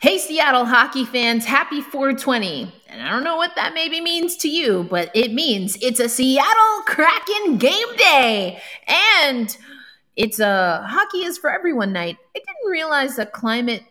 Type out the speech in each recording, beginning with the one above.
Hey, Seattle hockey fans, happy 420. And I don't know what that maybe means to you, but it means it's a Seattle Kraken game day. And it's a hockey is for everyone night. I didn't realize that climate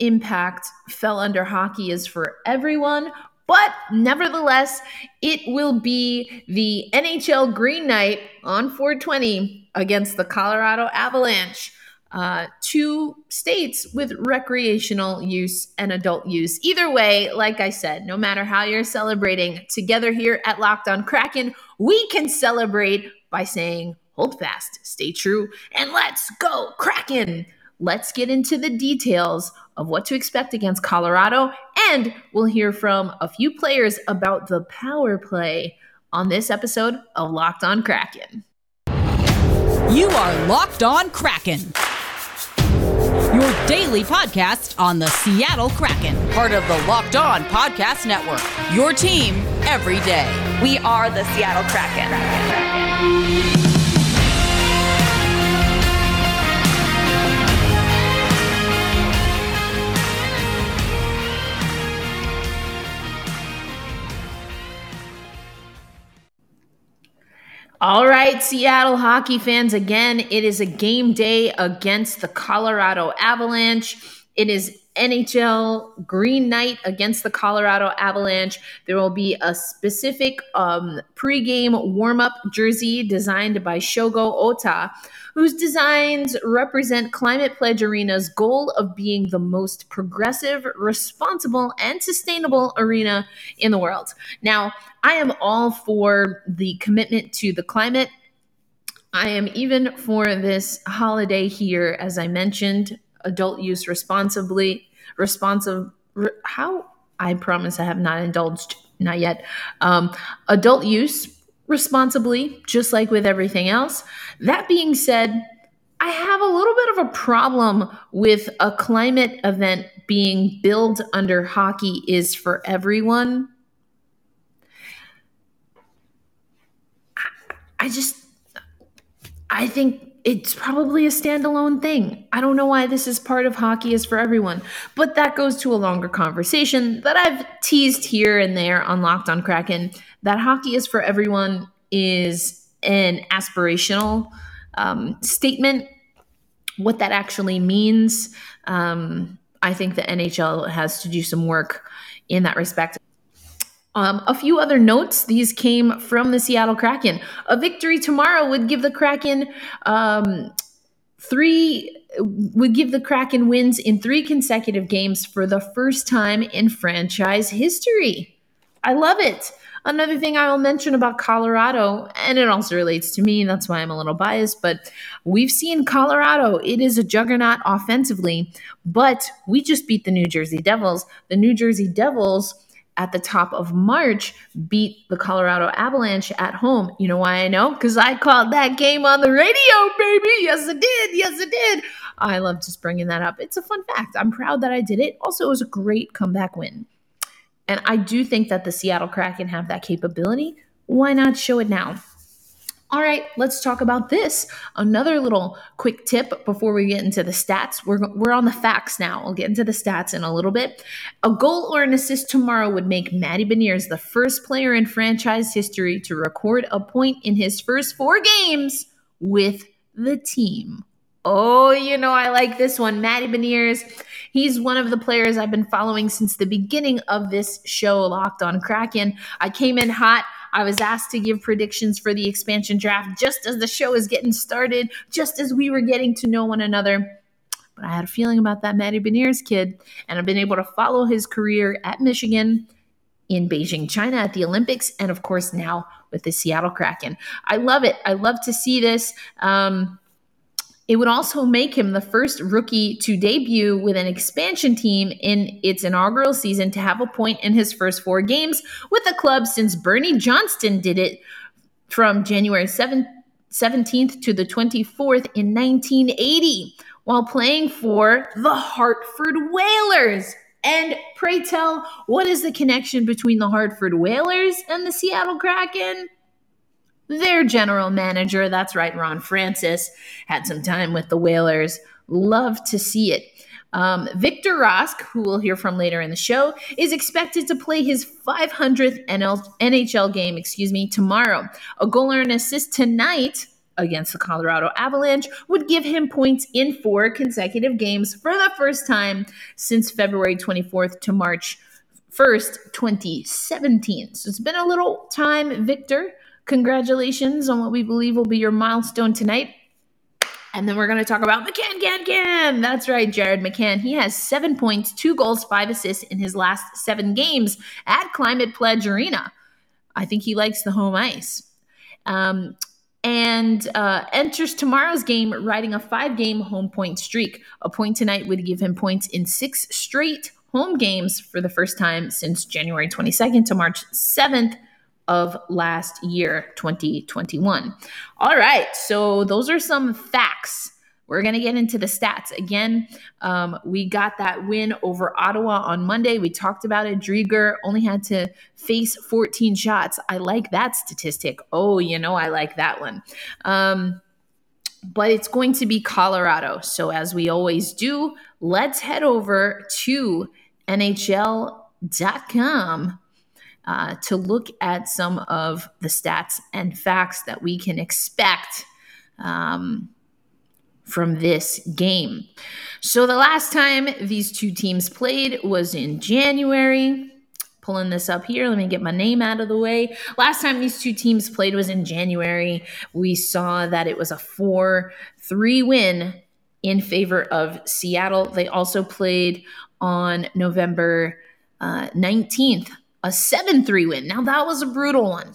impact fell under hockey is for everyone, but nevertheless, it will be the NHL Green Night on 420 against the Colorado Avalanche uh, two states with recreational use and adult use. Either way, like I said, no matter how you're celebrating, together here at Locked On Kraken, we can celebrate by saying, hold fast, stay true, and let's go, Kraken! Let's get into the details of what to expect against Colorado, and we'll hear from a few players about the power play on this episode of Locked On Kraken. You are Locked On Kraken your daily podcast on the Seattle Kraken, part of the Locked On Podcast Network. Your team every day. We are the Seattle Kraken. Kraken. All right, Seattle hockey fans, again, it is a game day against the Colorado Avalanche. It is NHL Green Night against the Colorado Avalanche. There will be a specific um, pregame warm up jersey designed by Shogo Ota whose designs represent Climate Pledge Arena's goal of being the most progressive, responsible, and sustainable arena in the world. Now, I am all for the commitment to the climate. I am even for this holiday here, as I mentioned, adult use responsibly, responsive. Re, how I promise I have not indulged, not yet. Um, adult use responsibly, just like with everything else. That being said, I have a little bit of a problem with a climate event being billed under hockey is for everyone. I just, I think it's probably a standalone thing. I don't know why this is part of hockey is for everyone, but that goes to a longer conversation that I've teased here and there on Locked on Kraken. That hockey is for everyone is an aspirational um, statement. What that actually means, um, I think the NHL has to do some work in that respect. Um, a few other notes. These came from the Seattle Kraken. A victory tomorrow would give the Kraken um, three would give the Kraken wins in three consecutive games for the first time in franchise history. I love it. Another thing I will mention about Colorado, and it also relates to me, that's why I'm a little biased, but we've seen Colorado. It is a juggernaut offensively, but we just beat the New Jersey Devils. The New Jersey Devils at the top of March beat the Colorado Avalanche at home. You know why I know? Because I called that game on the radio, baby. Yes, I did. Yes, I did. I love just bringing that up. It's a fun fact. I'm proud that I did it. Also, it was a great comeback win. And I do think that the Seattle Kraken have that capability. Why not show it now? All right, let's talk about this. Another little quick tip before we get into the stats. We're, we're on the facts now. I'll get into the stats in a little bit. A goal or an assist tomorrow would make Matty Beniers the first player in franchise history to record a point in his first four games with the team. Oh, you know, I like this one. Matty Beniers. He's one of the players I've been following since the beginning of this show, Locked on Kraken. I came in hot. I was asked to give predictions for the expansion draft just as the show is getting started, just as we were getting to know one another. But I had a feeling about that Matty Beniers kid, and I've been able to follow his career at Michigan, in Beijing, China at the Olympics, and of course now with the Seattle Kraken. I love it. I love to see this. Um, it would also make him the first rookie to debut with an expansion team in its inaugural season to have a point in his first four games with the club since Bernie Johnston did it from January 7th, 17th to the 24th in 1980 while playing for the Hartford Whalers. And pray tell, what is the connection between the Hartford Whalers and the Seattle Kraken? Their general manager, that's right, Ron Francis, had some time with the Whalers. Love to see it. Um, Victor Rask, who we'll hear from later in the show, is expected to play his 500th NL- NHL game, excuse me, tomorrow. A goal or an assist tonight against the Colorado Avalanche would give him points in four consecutive games for the first time since February 24th to March 1st, 2017. So it's been a little time, Victor. Congratulations on what we believe will be your milestone tonight. And then we're going to talk about McCann, Can, Can. That's right, Jared McCann. He has seven points, two goals, five assists in his last seven games at Climate Pledge Arena. I think he likes the home ice. Um, and uh, enters tomorrow's game riding a five game home point streak. A point tonight would give him points in six straight home games for the first time since January 22nd to March 7th of last year, 2021. All right, so those are some facts. We're going to get into the stats. Again, um, we got that win over Ottawa on Monday. We talked about it. Driedger only had to face 14 shots. I like that statistic. Oh, you know, I like that one. Um, but it's going to be Colorado. So, as we always do, let's head over to NHL.com uh, to look at some of the stats and facts that we can expect um, from this game. So, the last time these two teams played was in January. Pulling this up here, let me get my name out of the way. Last time these two teams played was in January. We saw that it was a 4 3 win in favor of Seattle. They also played on November uh, 19th, a 7 3 win. Now, that was a brutal one.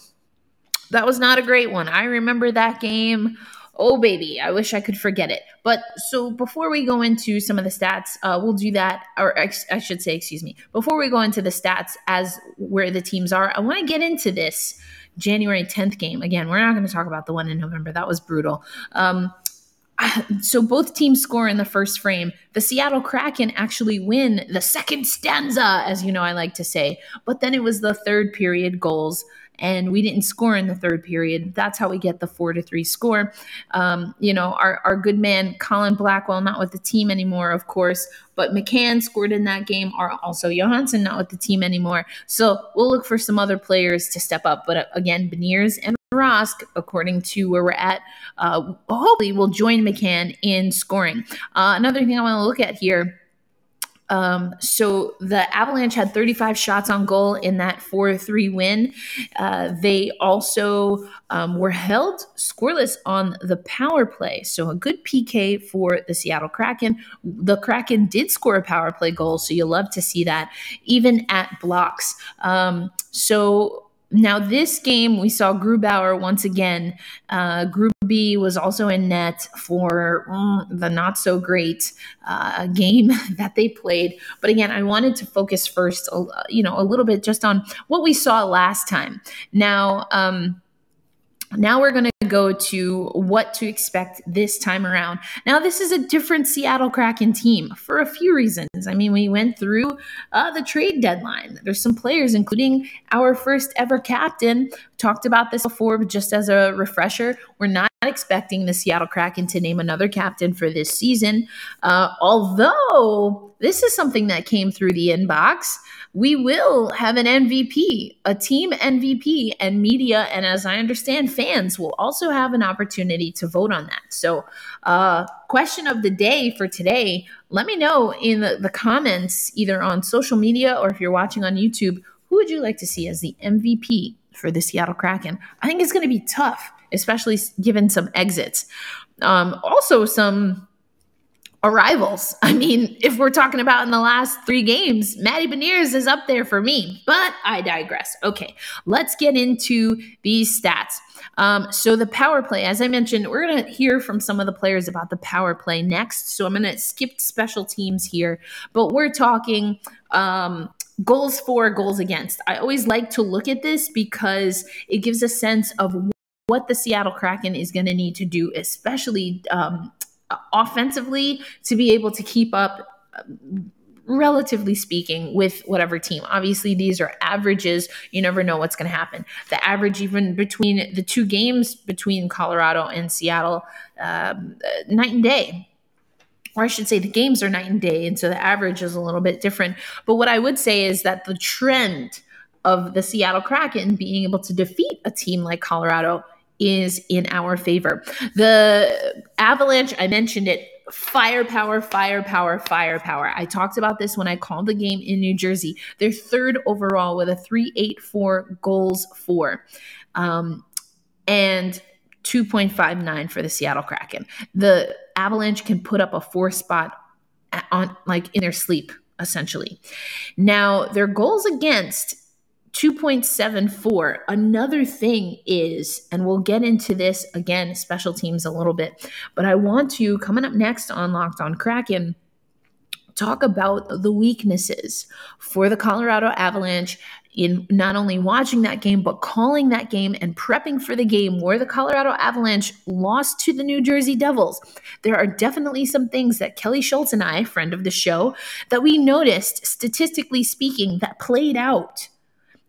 That was not a great one. I remember that game. Oh, baby, I wish I could forget it. But so before we go into some of the stats, uh, we'll do that, or I should say, excuse me, before we go into the stats as where the teams are, I want to get into this January 10th game. Again, we're not going to talk about the one in November. That was brutal. Um, so both teams score in the first frame. The Seattle Kraken actually win the second stanza, as you know, I like to say. But then it was the third period goals, and we didn't score in the third period. That's how we get the four to three score. Um, you know, our, our good man Colin Blackwell, not with the team anymore, of course, but McCann scored in that game. Are also Johansson not with the team anymore. So we'll look for some other players to step up. But uh, again, Beniers and According to where we're at, uh, hopefully will join McCann in scoring. Uh, another thing I want to look at here. Um, so the Avalanche had 35 shots on goal in that 4 3 win. Uh, they also um, were held scoreless on the power play. So a good PK for the Seattle Kraken. The Kraken did score a power play goal, so you'll love to see that, even at blocks. Um, so now, this game, we saw Grubauer once again. Uh, B was also in net for mm, the not so great uh, game that they played. But again, I wanted to focus first, you know, a little bit just on what we saw last time. Now, um, now we're going to go to what to expect this time around. Now, this is a different Seattle Kraken team for a few reasons. I mean, we went through uh, the trade deadline. There's some players, including our first ever captain. Talked about this before, but just as a refresher, we're not expecting the Seattle Kraken to name another captain for this season. Uh, although this is something that came through the inbox we will have an MVP, a team MVP, and media, and as I understand, fans will also have an opportunity to vote on that. So, uh, question of the day for today let me know in the, the comments, either on social media or if you're watching on YouTube, who would you like to see as the MVP for the Seattle Kraken? I think it's going to be tough, especially given some exits. Um, also, some arrivals. I mean, if we're talking about in the last three games, Matty Beniers is up there for me, but I digress. Okay, let's get into these stats. Um, so, the power play, as I mentioned, we're going to hear from some of the players about the power play next. So, I'm going to skip special teams here, but we're talking. Um, goals for, goals against. I always like to look at this because it gives a sense of what the Seattle Kraken is going to need to do, especially um, offensively to be able to keep up relatively speaking with whatever team. Obviously these are averages. You never know what's going to happen. The average even between the two games between colorado and seattle um, night and day or I should say the games are night and day. And so the average is a little bit different. But what I would say is that the trend of the Seattle Kraken being able to defeat a team like Colorado is in our favor. The Avalanche, I mentioned it, firepower, firepower, firepower. I talked about this when I called the game in New Jersey. They're third overall with a 384 goals for. Um, and 2.59 for the Seattle Kraken. The Avalanche can put up a four spot on like in their sleep essentially. Now, their goals against 2.74. Another thing is, and we'll get into this again, special teams a little bit, but I want to, coming up next on Locked on Kraken, talk about the weaknesses for the Colorado Avalanche in not only watching that game, but calling that game and prepping for the game where the Colorado Avalanche lost to the New Jersey Devils. There are definitely some things that Kelly Schultz and I, friend of the show, that we noticed, statistically speaking, that played out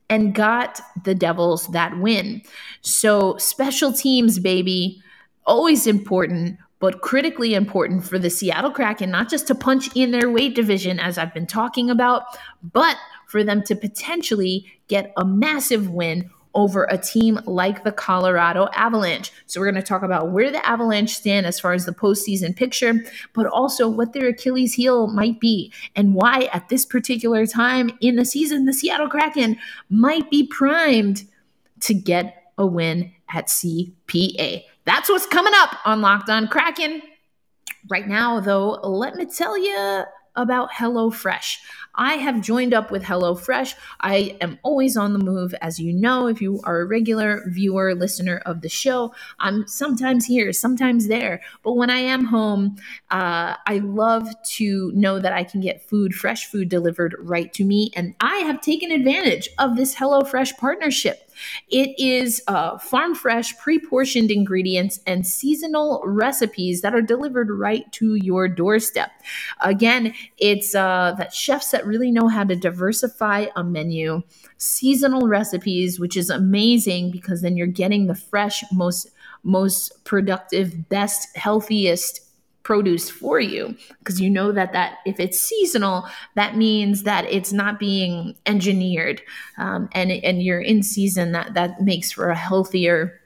and got the Devils that win. So, special teams, baby, always important, but critically important for the Seattle Kraken, not just to punch in their weight division, as I've been talking about, but for them to potentially get a massive win over a team like the Colorado Avalanche. So, we're going to talk about where the Avalanche stand as far as the postseason picture, but also what their Achilles heel might be and why, at this particular time in the season, the Seattle Kraken might be primed to get a win at CPA. That's what's coming up on Locked On Kraken. Right now, though, let me tell you about HelloFresh. I have joined up with HelloFresh. I am always on the move, as you know, if you are a regular viewer, listener of the show. I'm sometimes here, sometimes there. But when I am home, uh, I love to know that I can get food, fresh food delivered right to me. And I have taken advantage of this HelloFresh partnership. It is uh, farm fresh, pre portioned ingredients and seasonal recipes that are delivered right to your doorstep. Again, it's uh, that chefs that really know how to diversify a menu, seasonal recipes, which is amazing because then you're getting the fresh, most most productive, best, healthiest produce for you because you know that that if it's seasonal that means that it's not being engineered um, and and you're in season that that makes for a healthier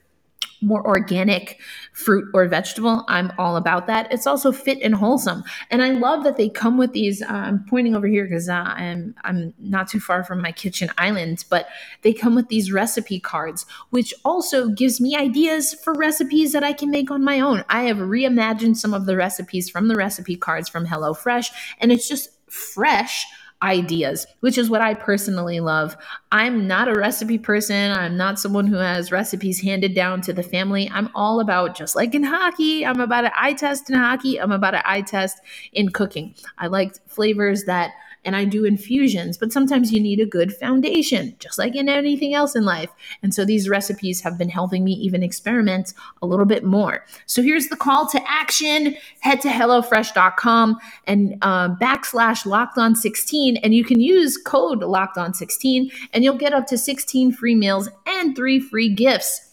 more organic fruit or vegetable, I'm all about that. It's also fit and wholesome, and I love that they come with these. Uh, I'm pointing over here because uh, I'm I'm not too far from my kitchen island, but they come with these recipe cards, which also gives me ideas for recipes that I can make on my own. I have reimagined some of the recipes from the recipe cards from HelloFresh, and it's just fresh ideas, which is what I personally love. I'm not a recipe person. I'm not someone who has recipes handed down to the family. I'm all about, just like in hockey, I'm about an eye test in hockey, I'm about an eye test in cooking. I like flavors that and I do infusions, but sometimes you need a good foundation, just like in anything else in life. And so these recipes have been helping me even experiment a little bit more. So here's the call to action head to HelloFresh.com and uh, backslash locked on 16, and you can use code locked on 16, and you'll get up to 16 free meals and three free gifts.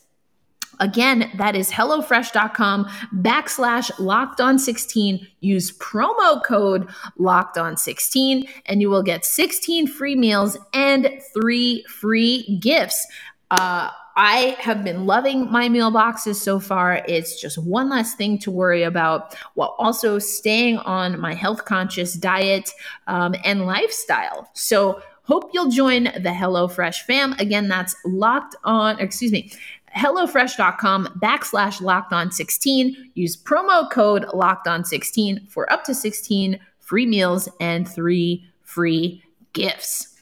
Again, that is HelloFresh.com backslash locked on 16. Use promo code locked on 16 and you will get 16 free meals and three free gifts. Uh, I have been loving my meal boxes so far. It's just one less thing to worry about while also staying on my health conscious diet um, and lifestyle. So, hope you'll join the HelloFresh fam. Again, that's locked on, excuse me, HelloFresh.com backslash locked on 16. Use promo code locked on 16 for up to 16 free meals and three free gifts.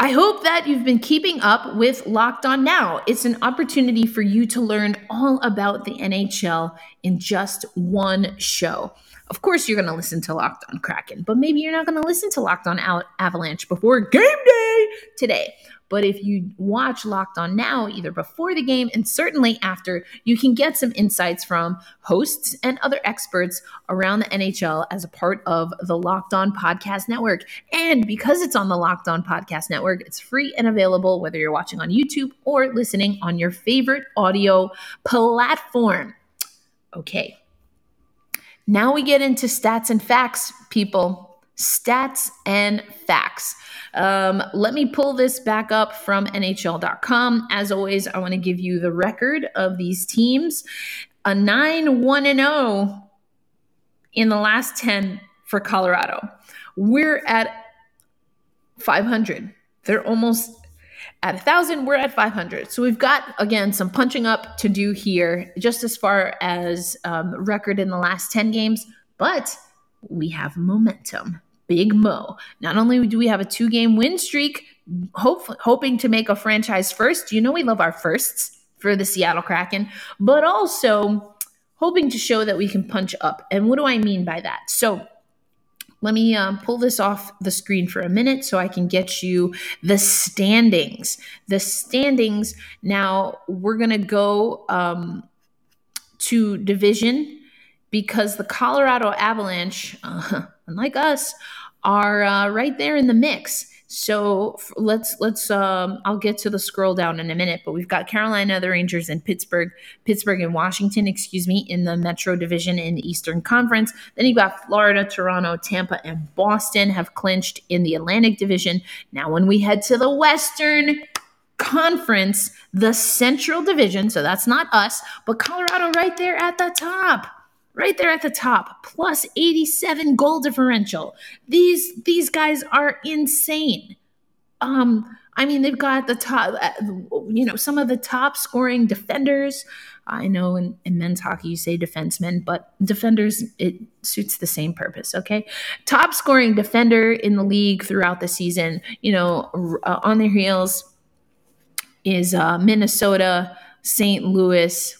I hope that you've been keeping up with Locked On Now. It's an opportunity for you to learn all about the NHL in just one show. Of course, you're going to listen to Locked On Kraken, but maybe you're not going to listen to Locked On Out Avalanche before game day today. But if you watch Locked On Now, either before the game and certainly after, you can get some insights from hosts and other experts around the NHL as a part of the Locked On Podcast Network. And because it's on the Locked On Podcast Network, it's free and available whether you're watching on YouTube or listening on your favorite audio platform. Okay. Now we get into stats and facts, people. Stats and facts. Um, let me pull this back up from NHL.com. As always, I want to give you the record of these teams. A 9 1 0 in the last 10 for Colorado. We're at 500. They're almost at 1,000. We're at 500. So we've got, again, some punching up to do here, just as far as um, record in the last 10 games. But we have momentum. Big Mo. Not only do we have a two game win streak, hope, hoping to make a franchise first. You know, we love our firsts for the Seattle Kraken, but also hoping to show that we can punch up. And what do I mean by that? So, let me um, pull this off the screen for a minute so I can get you the standings. The standings. Now we're going to go um, to division because the Colorado Avalanche, uh, unlike us, are uh, right there in the mix. So let's let's um, I'll get to the scroll down in a minute, but we've got Carolina, the Rangers, and Pittsburgh, Pittsburgh and Washington, excuse me, in the Metro Division in the Eastern Conference. Then you've got Florida, Toronto, Tampa, and Boston have clinched in the Atlantic Division. Now, when we head to the Western Conference, the Central Division, so that's not us, but Colorado right there at the top right there at the top, plus 87 goal differential. These these guys are insane. Um, I mean, they've got the top, uh, you know, some of the top scoring defenders. I know in, in men's hockey you say defensemen, but defenders, it suits the same purpose, okay? Top scoring defender in the league throughout the season, you know, uh, on their heels is uh, Minnesota, St. Louis,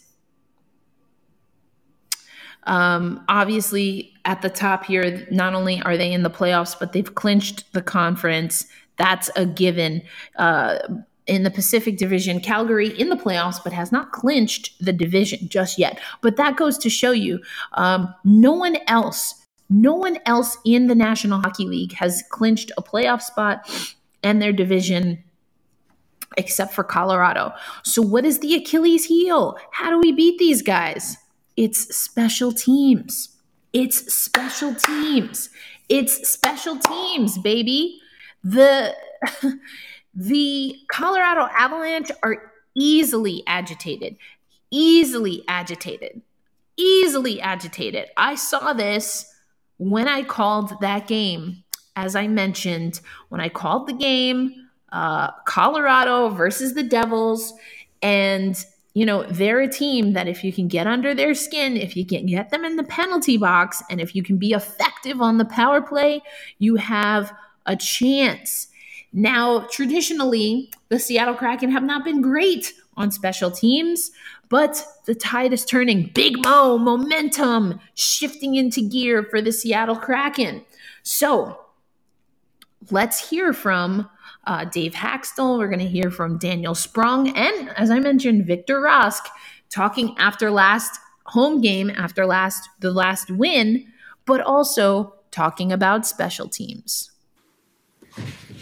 um, obviously, at the top here, not only are they in the playoffs, but they've clinched the conference. That's a given. Uh, in the Pacific Division, Calgary in the playoffs, but has not clinched the division just yet. But that goes to show you um, no one else, no one else in the National Hockey League has clinched a playoff spot and their division except for Colorado. So, what is the Achilles heel? How do we beat these guys? It's special teams. It's special teams. It's special teams, baby. The the Colorado Avalanche are easily agitated. Easily agitated. Easily agitated. I saw this when I called that game. As I mentioned, when I called the game, uh, Colorado versus the Devils, and you know, they're a team that if you can get under their skin, if you can get them in the penalty box, and if you can be effective on the power play, you have a chance. Now, traditionally, the Seattle Kraken have not been great on special teams, but the tide is turning. Big Mo, momentum shifting into gear for the Seattle Kraken. So let's hear from uh, Dave Hakstol. We're going to hear from Daniel Sprong. And as I mentioned, Victor Rask talking after last home game, after last the last win, but also talking about special teams.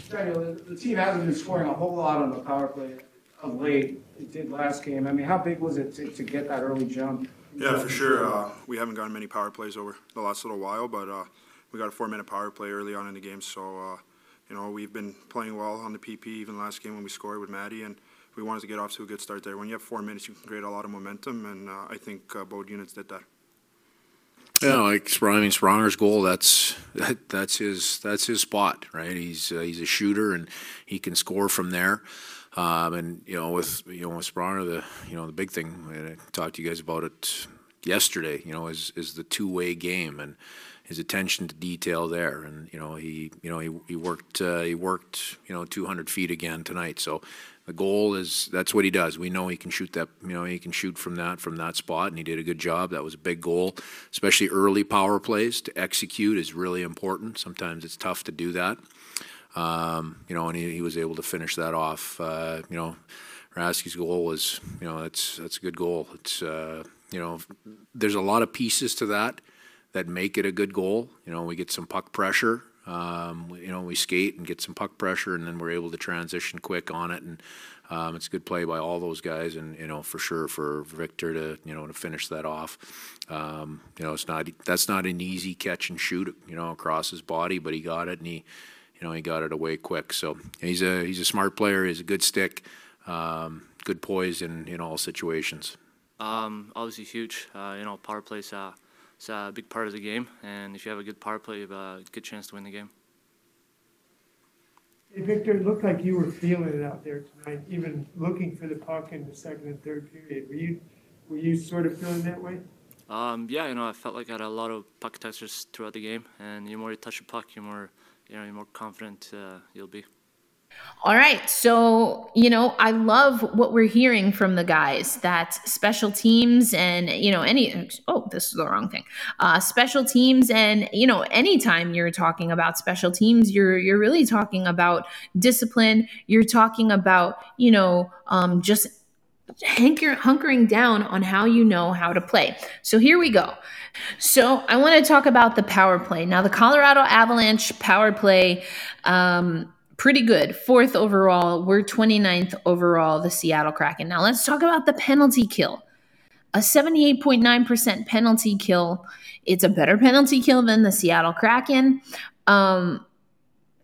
Daniel, the team hasn't been scoring a whole lot on the power play of late. It did last game. I mean, how big was it to, to get that early jump? Yeah, for sure. Uh, we haven't gotten many power plays over the last little while, but uh, we got a four-minute power play early on in the game, so uh, you know, we've been playing well on the PP even last game when we scored with Matty, and we wanted to get off to a good start there. When you have four minutes, you can create a lot of momentum, and uh, I think uh, both units did that. Yeah, like I mean, Spronger's goal. That's that, that's his that's his spot, right? He's uh, he's a shooter, and he can score from there. Um, and you know, with you know with Spronger, the you know the big thing. I talked to you guys about it yesterday. You know, is is the two way game, and his attention to detail there, and you know he you know he, he worked uh, he worked you know 200 feet again tonight. So the goal is that's what he does. We know he can shoot that you know he can shoot from that from that spot, and he did a good job. That was a big goal, especially early power plays to execute is really important. Sometimes it's tough to do that. Um, you know, and he, he was able to finish that off. Uh, you know, Raski's goal was you know that's that's a good goal. It's uh, you know there's a lot of pieces to that that make it a good goal. You know, we get some puck pressure. Um, you know, we skate and get some puck pressure, and then we're able to transition quick on it. And um, it's a good play by all those guys, and you know, for sure for Victor to you know to finish that off. Um, you know, it's not that's not an easy catch and shoot, you know, across his body, but he got it and he, you know, he got it away quick. So he's a he's a smart player. He's a good stick, um, good poise in in all situations. Um, obviously huge. Uh, you know, power plays uh, it's a big part of the game, and if you have a good power play, you have a good chance to win the game. Hey, Victor, it looked like you were feeling it out there tonight, even looking for the puck in the second and third period. Were you, were you sort of feeling that way? Um, yeah, you know, I felt like I had a lot of puck touches throughout the game, and the more you touch a puck, the more, you know, the more confident uh, you'll be. All right. So, you know, I love what we're hearing from the guys that special teams and, you know, any, oh, this is the wrong thing. Uh, special teams and, you know, anytime you're talking about special teams, you're, you're really talking about discipline. You're talking about, you know, um, just hanker, hunkering down on how you know how to play. So here we go. So I want to talk about the power play. Now, the Colorado Avalanche power play, um, pretty good. Fourth overall. We're 29th overall, the Seattle Kraken. Now let's talk about the penalty kill. A 78.9% penalty kill. It's a better penalty kill than the Seattle Kraken. Um,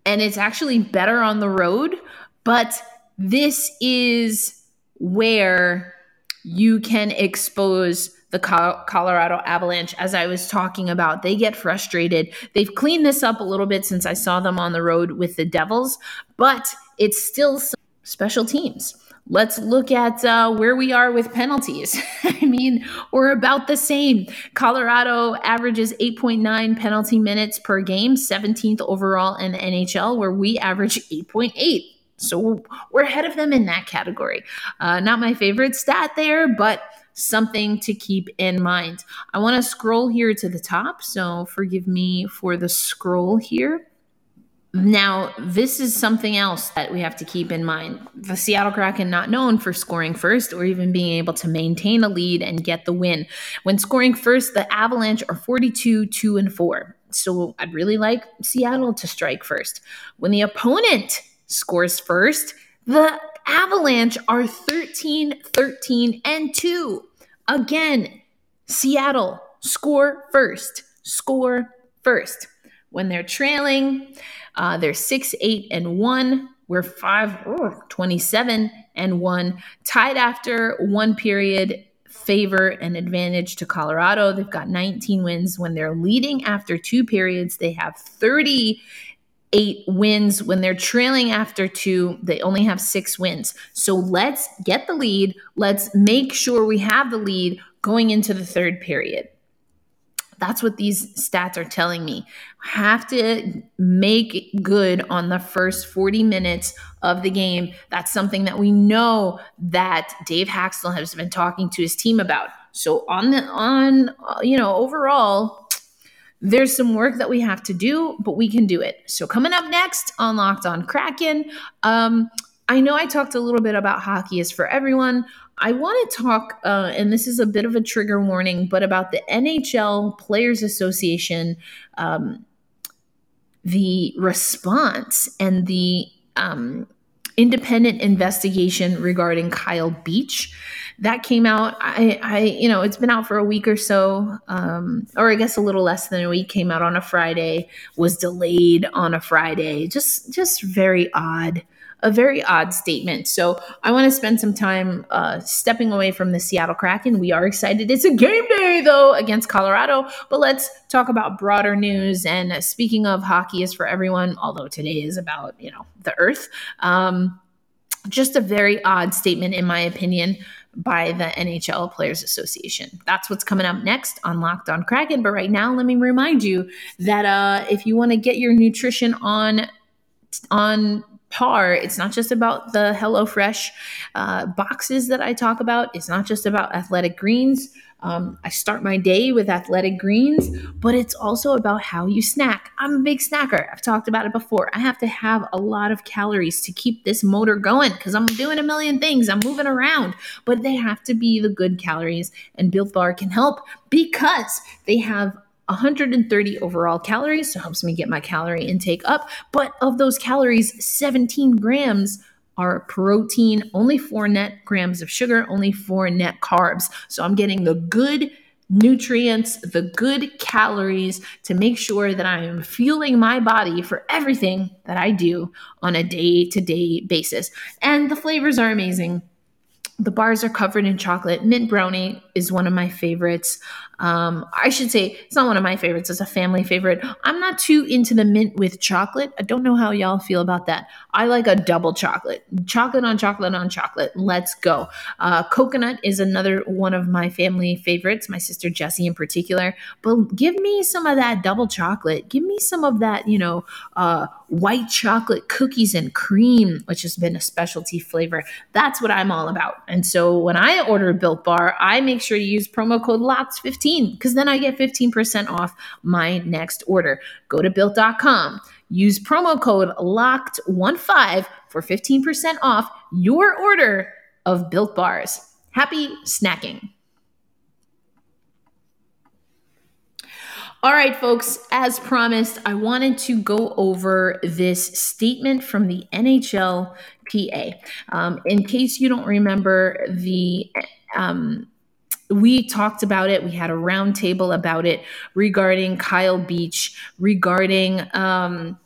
and it's actually better on the road. But this is where you can expose the Colorado Avalanche, as I was talking about. They get frustrated. They've cleaned this up a little bit since I saw them on the road with the Devils, but it's still special teams. Let's look at uh, where we are with penalties. I mean, we're about the same. Colorado averages 8.9 penalty minutes per game, 17th overall in the NHL, where we average 8.8. So we're ahead of them in that category. Uh, not my favorite stat there, but something to keep in mind. I want to scroll here to the top, so forgive me for the scroll here. Now, this is something else that we have to keep in mind. The Seattle Kraken not known for scoring first or even being able to maintain a lead and get the win. When scoring first, the Avalanche are 42 2 and 4. So I'd really like Seattle to strike first. When the opponent scores first, the Avalanche are 13, 13, and 2. Again, Seattle score first, score first. When they're trailing, uh, they're 6, 8, and 1. We're 5, oh, 27 and 1. Tied after one period, favor and advantage to Colorado. They've got 19 wins. When they're leading after two periods, they have 30 eight wins. When they're trailing after two, they only have six wins. So let's get the lead. Let's make sure we have the lead going into the third period. That's what these stats are telling me. Have to make good on the first 40 minutes of the game. That's something that we know that Dave Hakstol has been talking to his team about. So on the on uh, you know overall there's some work that we have to do, but we can do it. So, coming up next on Locked on Kraken, um, I know I talked a little bit about hockey is for everyone. I want to talk, uh, and this is a bit of a trigger warning, but about the NHL Players Association, um, the response and the um, independent investigation regarding Kyle Beach that came out. I, I, you know, it's been out for a week or so, um, or I guess a little less than a week. Came out on a Friday, was delayed on a Friday. Just, just very odd. A very odd statement. So I want to spend some time uh, stepping away from the Seattle Kraken. We are excited. It's a game day though against Colorado. But let's talk about broader news. And speaking of hockey is for everyone, although today is about you know the Earth. Um, just a very odd statement, in my opinion by the NHL Players Association. That's what's coming up next on Locked on Kraken. But right now, let me remind you that uh, if you want to get your nutrition on on it's not just about the HelloFresh uh, boxes that I talk about. It's not just about athletic greens. Um, I start my day with athletic greens, but it's also about how you snack. I'm a big snacker. I've talked about it before. I have to have a lot of calories to keep this motor going because I'm doing a million things. I'm moving around, but they have to be the good calories. And Built Bar can help because they have 130 overall calories, so helps me get my calorie intake up. But of those calories, 17 grams are protein, only four net grams of sugar, only four net carbs. So I'm getting the good nutrients, the good calories to make sure that I am fueling my body for everything that I do on a day to day basis. And the flavors are amazing. The bars are covered in chocolate. Mint brownie is one of my favorites. Um, I should say it's not one of my favorites, it's a family favorite. I'm not too into the mint with chocolate. I don't know how y'all feel about that. I like a double chocolate, chocolate on chocolate on chocolate. Let's go. Uh, coconut is another one of my family favorites, my sister Jessie in particular. But give me some of that double chocolate. Give me some of that, you know, uh, white chocolate cookies and cream, which has been a specialty flavor. That's what I'm all about. And so when I order a Built Bar, I make sure to use promo code LOCKED15 because then I get 15% off my next order. Go to built.com, use promo code LOCKED15 for 15% off your order of built bars. Happy snacking. All right, folks, as promised, I wanted to go over this statement from the NHLPA. Um, in case you don't remember, the um, we talked about it. We had a roundtable about it regarding Kyle Beach, regarding um,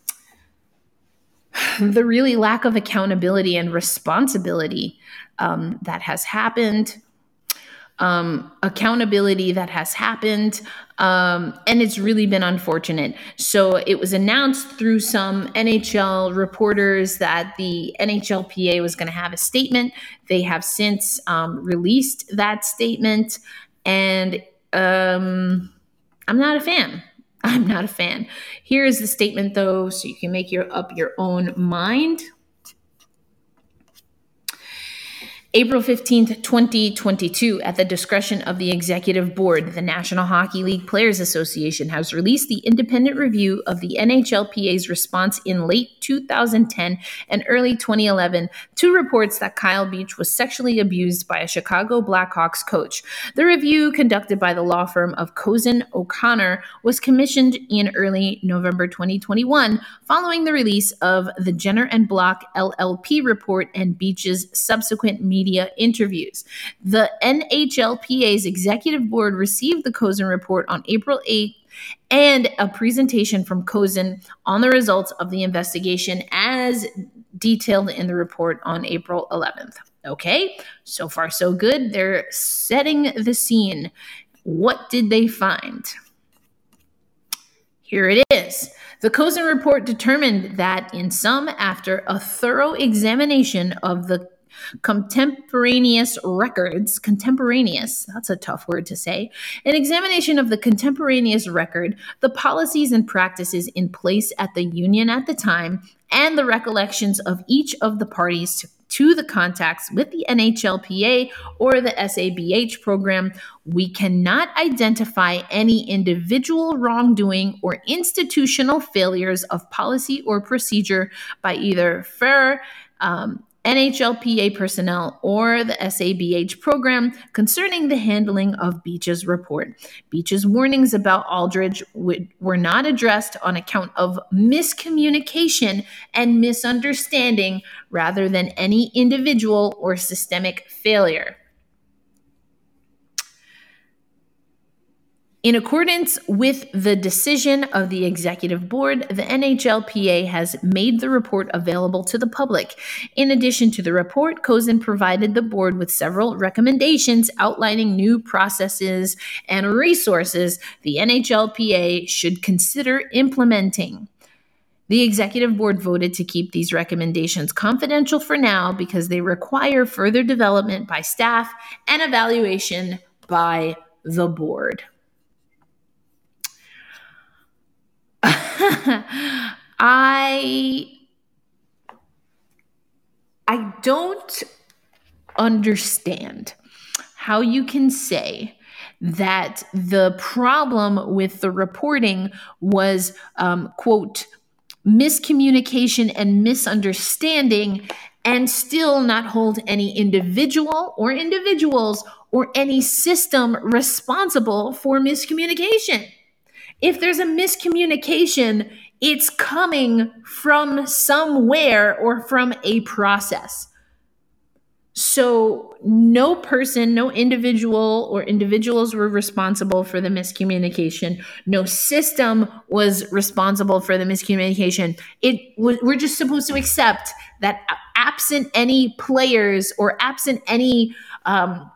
the really lack of accountability and responsibility um, that has happened um, accountability that has happened. Um, and it's really been unfortunate. So it was announced through some NHL reporters that the NHLPA was going to have a statement. They have since um, released that statement. And um, I'm not a fan. I'm not a fan. Here is the statement, though, so you can make your up your own mind. April 15th, 2022, at the discretion of the Executive Board, the National Hockey League Players Association has released the independent review of the NHLPA's response in late 2010 and early 2011 to reports that Kyle Beach was sexually abused by a Chicago Blackhawks coach. The review, conducted by the law firm of Cozen O'Connor, was commissioned in early November 2021 following the release of the Jenner and Block LLP report and Beach's subsequent media interviews. The NHLPA's executive board received the Cozen report on April 8th and a presentation from Cozen on the results of the investigation as detailed in the report on April 11th. Okay, so far so good. They're setting the scene. What did they find? Here it is. The Cozen report determined that in sum, after a thorough examination of the contemporaneous records, contemporaneous, that's a tough word to say, an examination of the contemporaneous record, the policies and practices in place at the union at the time, and the recollections of each of the parties to, to the contacts with the NHLPA or the SABH program, we cannot identify any individual wrongdoing or institutional failures of policy or procedure by either FAR, um, NHLPA personnel or the SABH program concerning the handling of Beach's report. Beach's warnings about Aldrich were not addressed on account of miscommunication and misunderstanding rather than any individual or systemic failure. In accordance with the decision of the executive board, the NHLPA has made the report available to the public. In addition to the report, Cozen provided the board with several recommendations outlining new processes and resources the NHLPA should consider implementing. The executive board voted to keep these recommendations confidential for now because they require further development by staff and evaluation by the board. I I don't understand how you can say that the problem with the reporting was um, quote miscommunication and misunderstanding and still not hold any individual or individuals or any system responsible for miscommunication If there's a miscommunication, it's coming from somewhere or from a process. So, no person, no individual or individuals were responsible for the miscommunication. No system was responsible for the miscommunication. It we're just supposed to accept that absent any players or absent any um,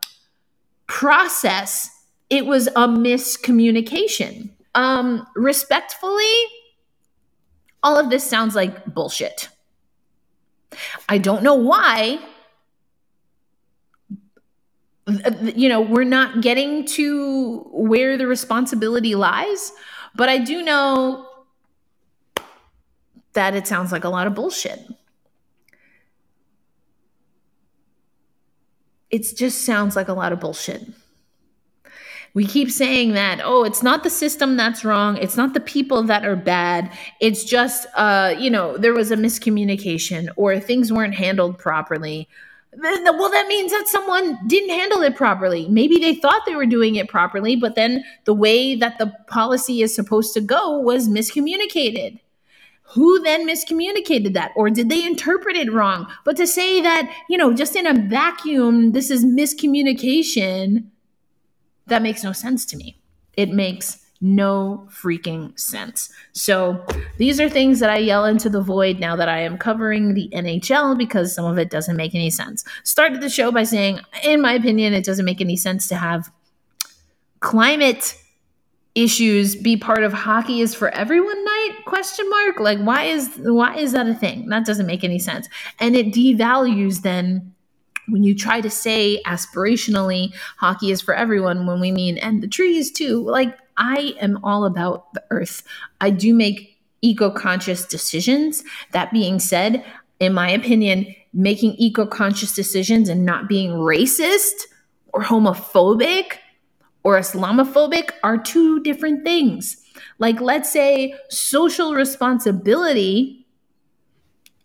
process, it was a miscommunication. Um, respectfully, all of this sounds like bullshit. I don't know why you know, we're not getting to where the responsibility lies, but I do know that it sounds like a lot of bullshit. It just sounds like a lot of bullshit. We keep saying that, oh, it's not the system that's wrong. It's not the people that are bad. It's just, uh, you know, there was a miscommunication or things weren't handled properly. Well that means that someone didn't handle it properly. Maybe they thought they were doing it properly but then the way that the policy is supposed to go was miscommunicated. Who then miscommunicated that? Or did they interpret it wrong? But to say that you know just in a vacuum this is miscommunication that makes no sense to me. It makes no freaking sense. So these are things that I yell into the void now that I am covering the NHL because some of it doesn't make any sense. Started the show by saying, in my opinion, it doesn't make any sense to have climate issues be part of hockey is for everyone night? Question mark. Like why is why is that a thing? That doesn't make any sense. And it devalues then when you try to say aspirationally hockey is for everyone when we mean and the trees too like I am all about the earth. I do make eco conscious decisions. That being said, in my opinion, making eco conscious decisions and not being racist or homophobic or Islamophobic are two different things. Like, let's say social responsibility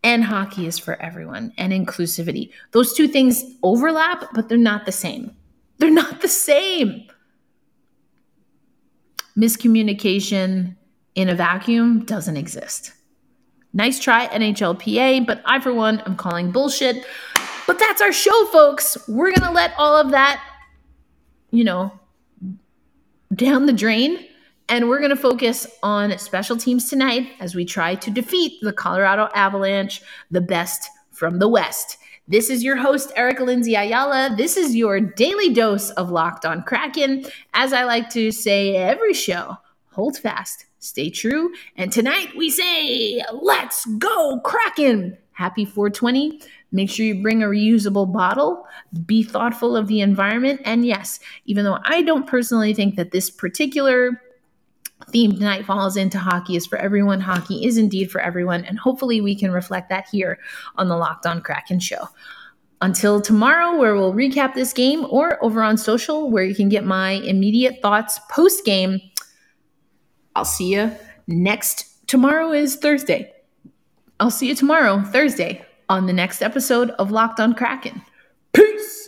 and hockey is for everyone and inclusivity. Those two things overlap, but they're not the same. They're not the same miscommunication in a vacuum doesn't exist. Nice try, NHLPA, but I, for one, am calling bullshit. But that's our show, folks. We're going to let all of that, you know, down the drain. And we're going to focus on special teams tonight as we try to defeat the Colorado Avalanche, the best from the West. This is your host, Erica Lindsay Ayala. This is your daily dose of Locked on Kraken. As I like to say every show, hold fast, stay true. And tonight we say, let's go, Kraken! Happy 420. Make sure you bring a reusable bottle. Be thoughtful of the environment. And yes, even though I don't personally think that this particular theme tonight falls into hockey is for everyone. Hockey is indeed for everyone. And hopefully we can reflect that here on the Locked on Kraken show. Until tomorrow, where we'll recap this game, or over on social, where you can get my immediate thoughts post game. I'll see you next. Tomorrow is Thursday. I'll see you tomorrow, Thursday, on the next episode of Locked on Kraken. Peace.